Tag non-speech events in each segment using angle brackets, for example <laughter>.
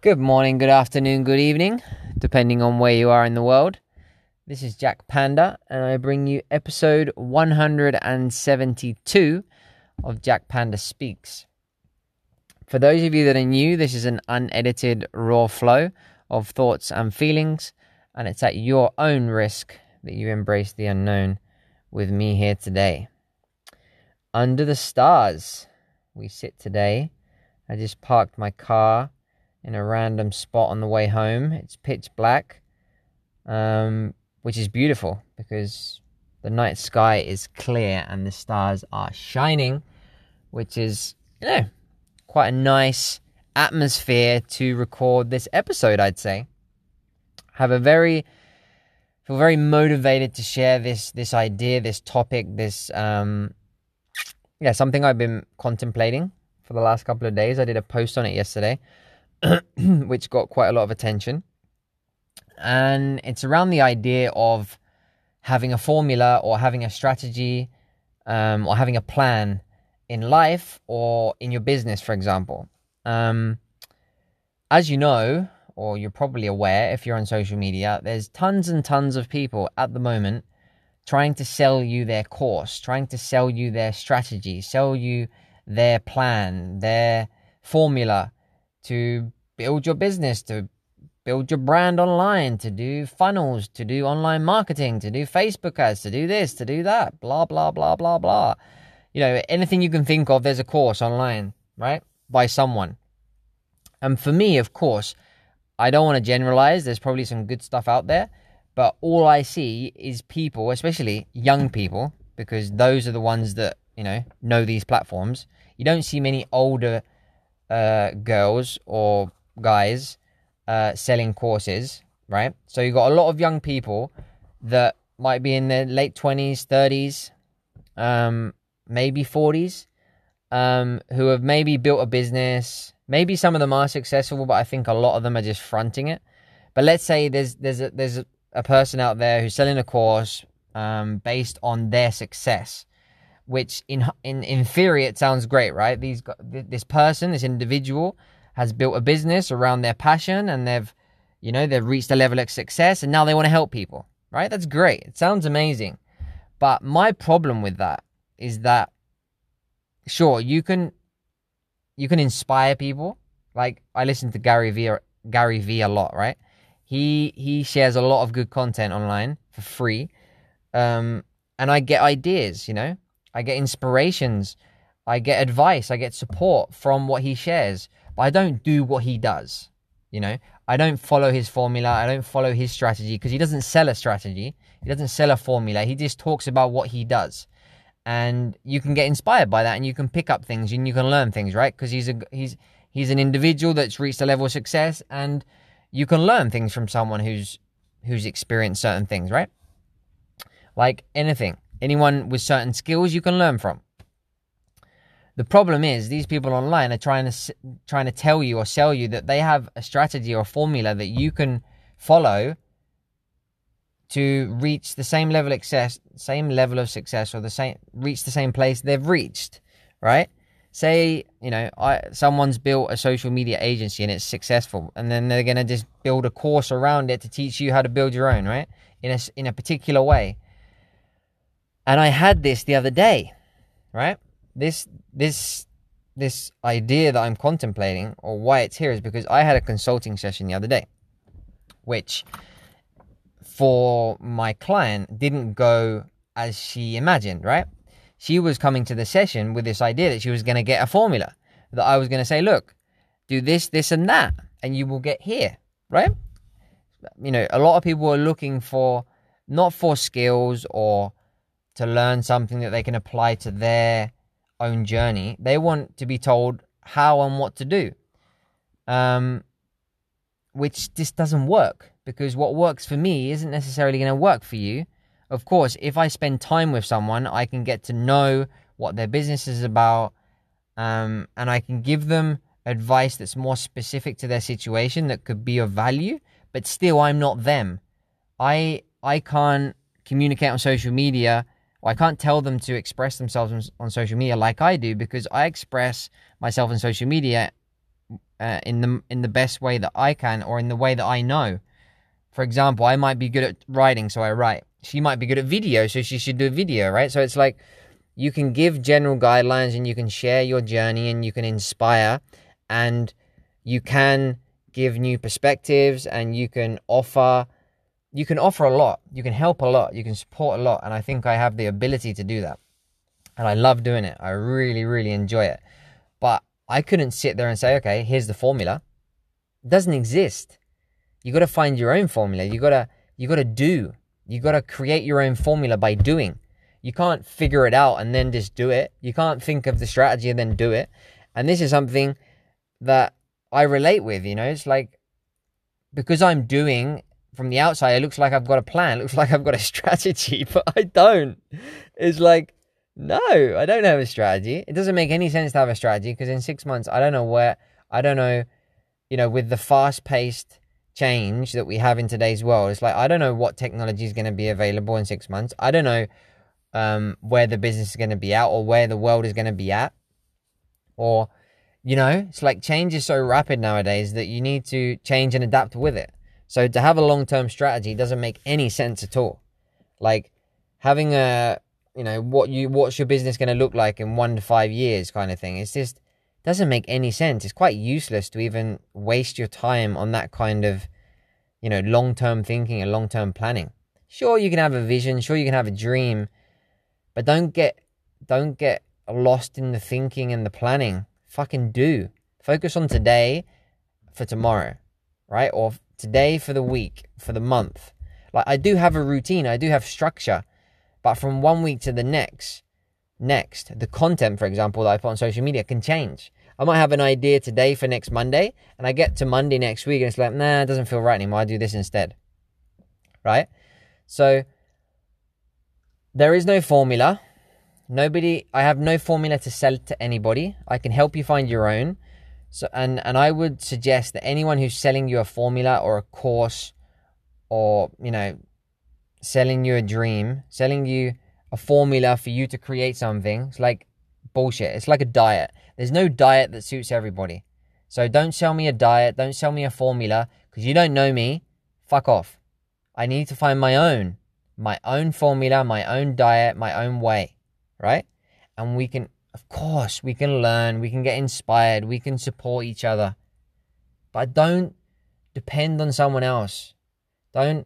Good morning, good afternoon, good evening, depending on where you are in the world. This is Jack Panda, and I bring you episode 172 of Jack Panda Speaks. For those of you that are new, this is an unedited, raw flow of thoughts and feelings, and it's at your own risk that you embrace the unknown with me here today. Under the stars, we sit today. I just parked my car in a random spot on the way home. It's pitch black, um, which is beautiful because the night sky is clear and the stars are shining, which is, you know, quite a nice atmosphere to record this episode, I'd say. Have a very feel very motivated to share this this idea, this topic, this um yeah, something I've been contemplating for the last couple of days. I did a post on it yesterday <clears throat> which got quite a lot of attention. And it's around the idea of having a formula or having a strategy um, or having a plan in life or in your business, for example. Um, as you know, or you're probably aware if you're on social media, there's tons and tons of people at the moment trying to sell you their course, trying to sell you their strategy, sell you their plan, their formula to build your business, to build your brand online, to do funnels, to do online marketing, to do Facebook ads, to do this, to do that, blah, blah, blah, blah, blah. You know, anything you can think of, there's a course online, right? By someone. And for me, of course, I don't want to generalize. There's probably some good stuff out there. But all I see is people, especially young people, because those are the ones that, you know, know these platforms. You don't see many older uh, girls or guys uh, selling courses, right? So you've got a lot of young people that might be in their late 20s, 30s, um, maybe 40s, um, who have maybe built a business. Maybe some of them are successful, but I think a lot of them are just fronting it. But let's say there's there's a, there's a person out there who's selling a course um, based on their success, which in in in theory it sounds great, right? These this person, this individual, has built a business around their passion, and they've you know they've reached a level of success, and now they want to help people, right? That's great. It sounds amazing, but my problem with that is that sure you can you can inspire people. Like I listen to Gary Vee Gary Vee a lot, right? He he shares a lot of good content online for free, um, and I get ideas. You know, I get inspirations, I get advice, I get support from what he shares, but I don't do what he does. You know, I don't follow his formula, I don't follow his strategy because he doesn't sell a strategy, he doesn't sell a formula, he just talks about what he does. And you can get inspired by that and you can pick up things and you can learn things, right? Because he's a he's he's an individual that's reached a level of success and you can learn things from someone who's who's experienced certain things, right? Like anything anyone with certain skills you can learn from. The problem is these people online are trying to trying to tell you or sell you that they have a strategy or a formula that you can follow to reach the same level of success, same level of success, or the same reach the same place they've reached, right? Say you know I, someone's built a social media agency and it's successful, and then they're gonna just build a course around it to teach you how to build your own, right? In a in a particular way and I had this the other day, right? This this this idea that I'm contemplating or why it's here is because I had a consulting session the other day, which for my client didn't go as she imagined, right? She was coming to the session with this idea that she was going to get a formula, that I was going to say, look, do this, this, and that, and you will get here, right? You know, a lot of people are looking for not for skills or to learn something that they can apply to their own journey. They want to be told how and what to do. Um, which just doesn't work because what works for me isn't necessarily going to work for you. Of course, if I spend time with someone, I can get to know what their business is about, um, and I can give them advice that's more specific to their situation that could be of value. But still, I'm not them. I I can't communicate on social media I can't tell them to express themselves on social media like I do because I express myself on social media uh, in the in the best way that I can or in the way that I know. For example, I might be good at writing, so I write. She might be good at video, so she should do a video, right? So it's like you can give general guidelines and you can share your journey and you can inspire and you can give new perspectives and you can offer you can offer a lot you can help a lot you can support a lot and i think i have the ability to do that. And i love doing it. I really really enjoy it. But i couldn't sit there and say okay here's the formula. It doesn't exist. You got to find your own formula. You got to you got to do. You got to create your own formula by doing. You can't figure it out and then just do it. You can't think of the strategy and then do it. And this is something that I relate with, you know, it's like because I'm doing from the outside, it looks like I've got a plan, it looks like I've got a <laughs> strategy, but I don't. It's like, no, I don't have a strategy. It doesn't make any sense to have a strategy because in six months, I don't know where, I don't know, you know, with the fast paced change that we have in today's world, it's like, I don't know what technology is going to be available in six months. I don't know um, where the business is going to be at or where the world is going to be at. Or, you know, it's like change is so rapid nowadays that you need to change and adapt with it. So to have a long term strategy doesn't make any sense at all. Like having a, you know, what you what's your business going to look like in one to five years kind of thing. It's just doesn't make any sense. It's quite useless to even waste your time on that kind of, you know, long term thinking and long term planning. Sure, you can have a vision. Sure, you can have a dream but don't get don't get lost in the thinking and the planning. Fucking do. Focus on today for tomorrow, right? Or today for the week, for the month. Like I do have a routine, I do have structure, but from one week to the next, next, the content, for example, that I put on social media can change. I might have an idea today for next Monday, and I get to Monday next week, and it's like, nah, it doesn't feel right anymore. I do this instead, right? So there is no formula. Nobody, I have no formula to sell to anybody. I can help you find your own. So, and, and I would suggest that anyone who's selling you a formula or a course or, you know, selling you a dream, selling you a formula for you to create something, it's like bullshit. It's like a diet. There's no diet that suits everybody. So don't sell me a diet. Don't sell me a formula because you don't know me. Fuck off. I need to find my own my own formula, my own diet, my own way, right? And we can, of course, we can learn, we can get inspired, we can support each other. But don't depend on someone else. Don't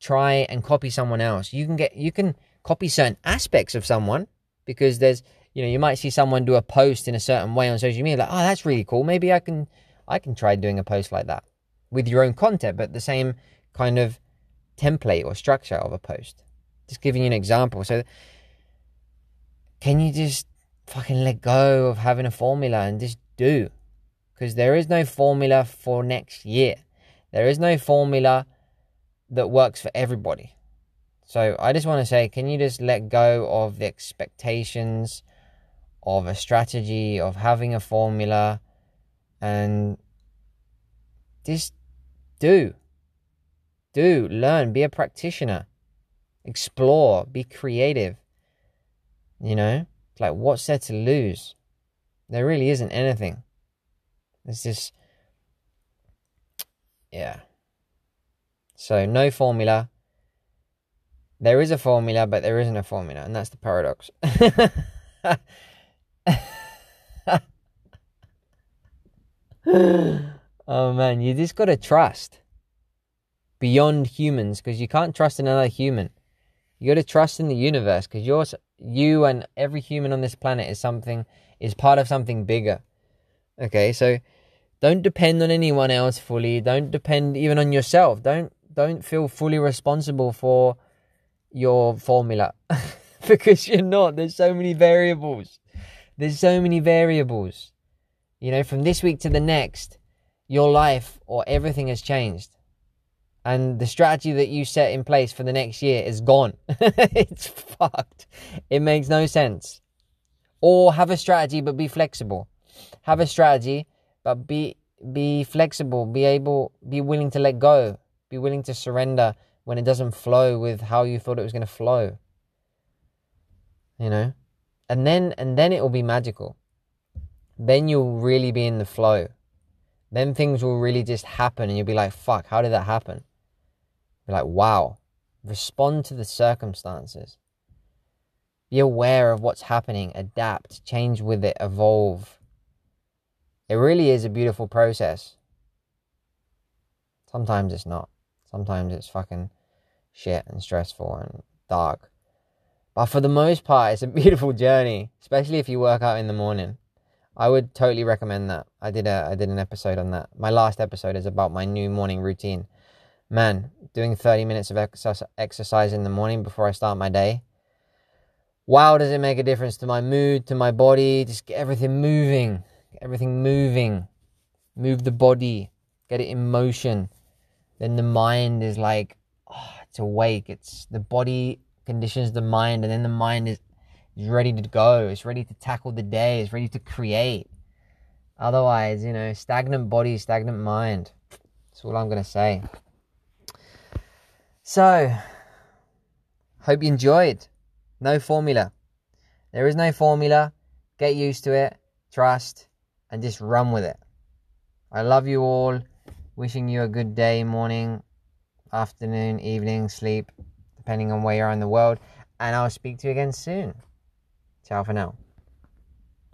try and copy someone else. You can get, you can copy certain aspects of someone because there's, you know, you might see someone do a post in a certain way on social media, like, oh, that's really cool. Maybe I can, I can try doing a post like that with your own content, but the same kind of template or structure of a post. Just giving you an example. So, can you just fucking let go of having a formula and just do? Because there is no formula for next year. There is no formula that works for everybody. So, I just want to say, can you just let go of the expectations of a strategy, of having a formula, and just do? do, learn, be a practitioner, explore, be creative. You know, like what's there to lose? There really isn't anything. It's just, yeah. So, no formula. There is a formula, but there isn't a formula, and that's the paradox. <laughs> oh man, you just gotta trust beyond humans because you can't trust another human. You got to trust in the universe because you're you and every human on this planet is something is part of something bigger. Okay, so don't depend on anyone else fully. Don't depend even on yourself. Don't don't feel fully responsible for your formula <laughs> because you're not. There's so many variables. There's so many variables. You know, from this week to the next, your life or everything has changed and the strategy that you set in place for the next year is gone. <laughs> it's fucked. It makes no sense. Or have a strategy but be flexible. Have a strategy but be be flexible, be able be willing to let go, be willing to surrender when it doesn't flow with how you thought it was going to flow. You know? And then and then it will be magical. Then you'll really be in the flow. then things will really just happen and you'll be like, fuck, how did that happen? Be like, wow. Respond to the circumstances. Be aware of what's happening, adapt, change with it, evolve. It really is a beautiful process. Sometimes it's not. Sometimes it's fucking shit and stressful and dark. But for the most part, it's a <laughs> beautiful journey, especially if you work out in the morning. I would totally recommend that. I did a I did an episode on that. My last episode is about my new morning routine. Man, doing 30 minutes of exercise in the morning before I start my day. Wow, does it make a difference to my mood, to my body? Just get everything moving. Get everything moving. Move the body. Get it in motion. Then the mind is like, oh, it's awake. It's the body conditions the mind, and then the mind is is ready to go. It's ready to tackle the day. It's ready to create. Otherwise, you know, stagnant body, stagnant mind. That's all I'm going to say. So, hope you enjoyed. No formula. There is no formula. Get used to it, trust, and just run with it. I love you all. Wishing you a good day, morning, afternoon, evening, sleep, depending on where you are in the world. And I'll speak to you again soon. Ciao for now.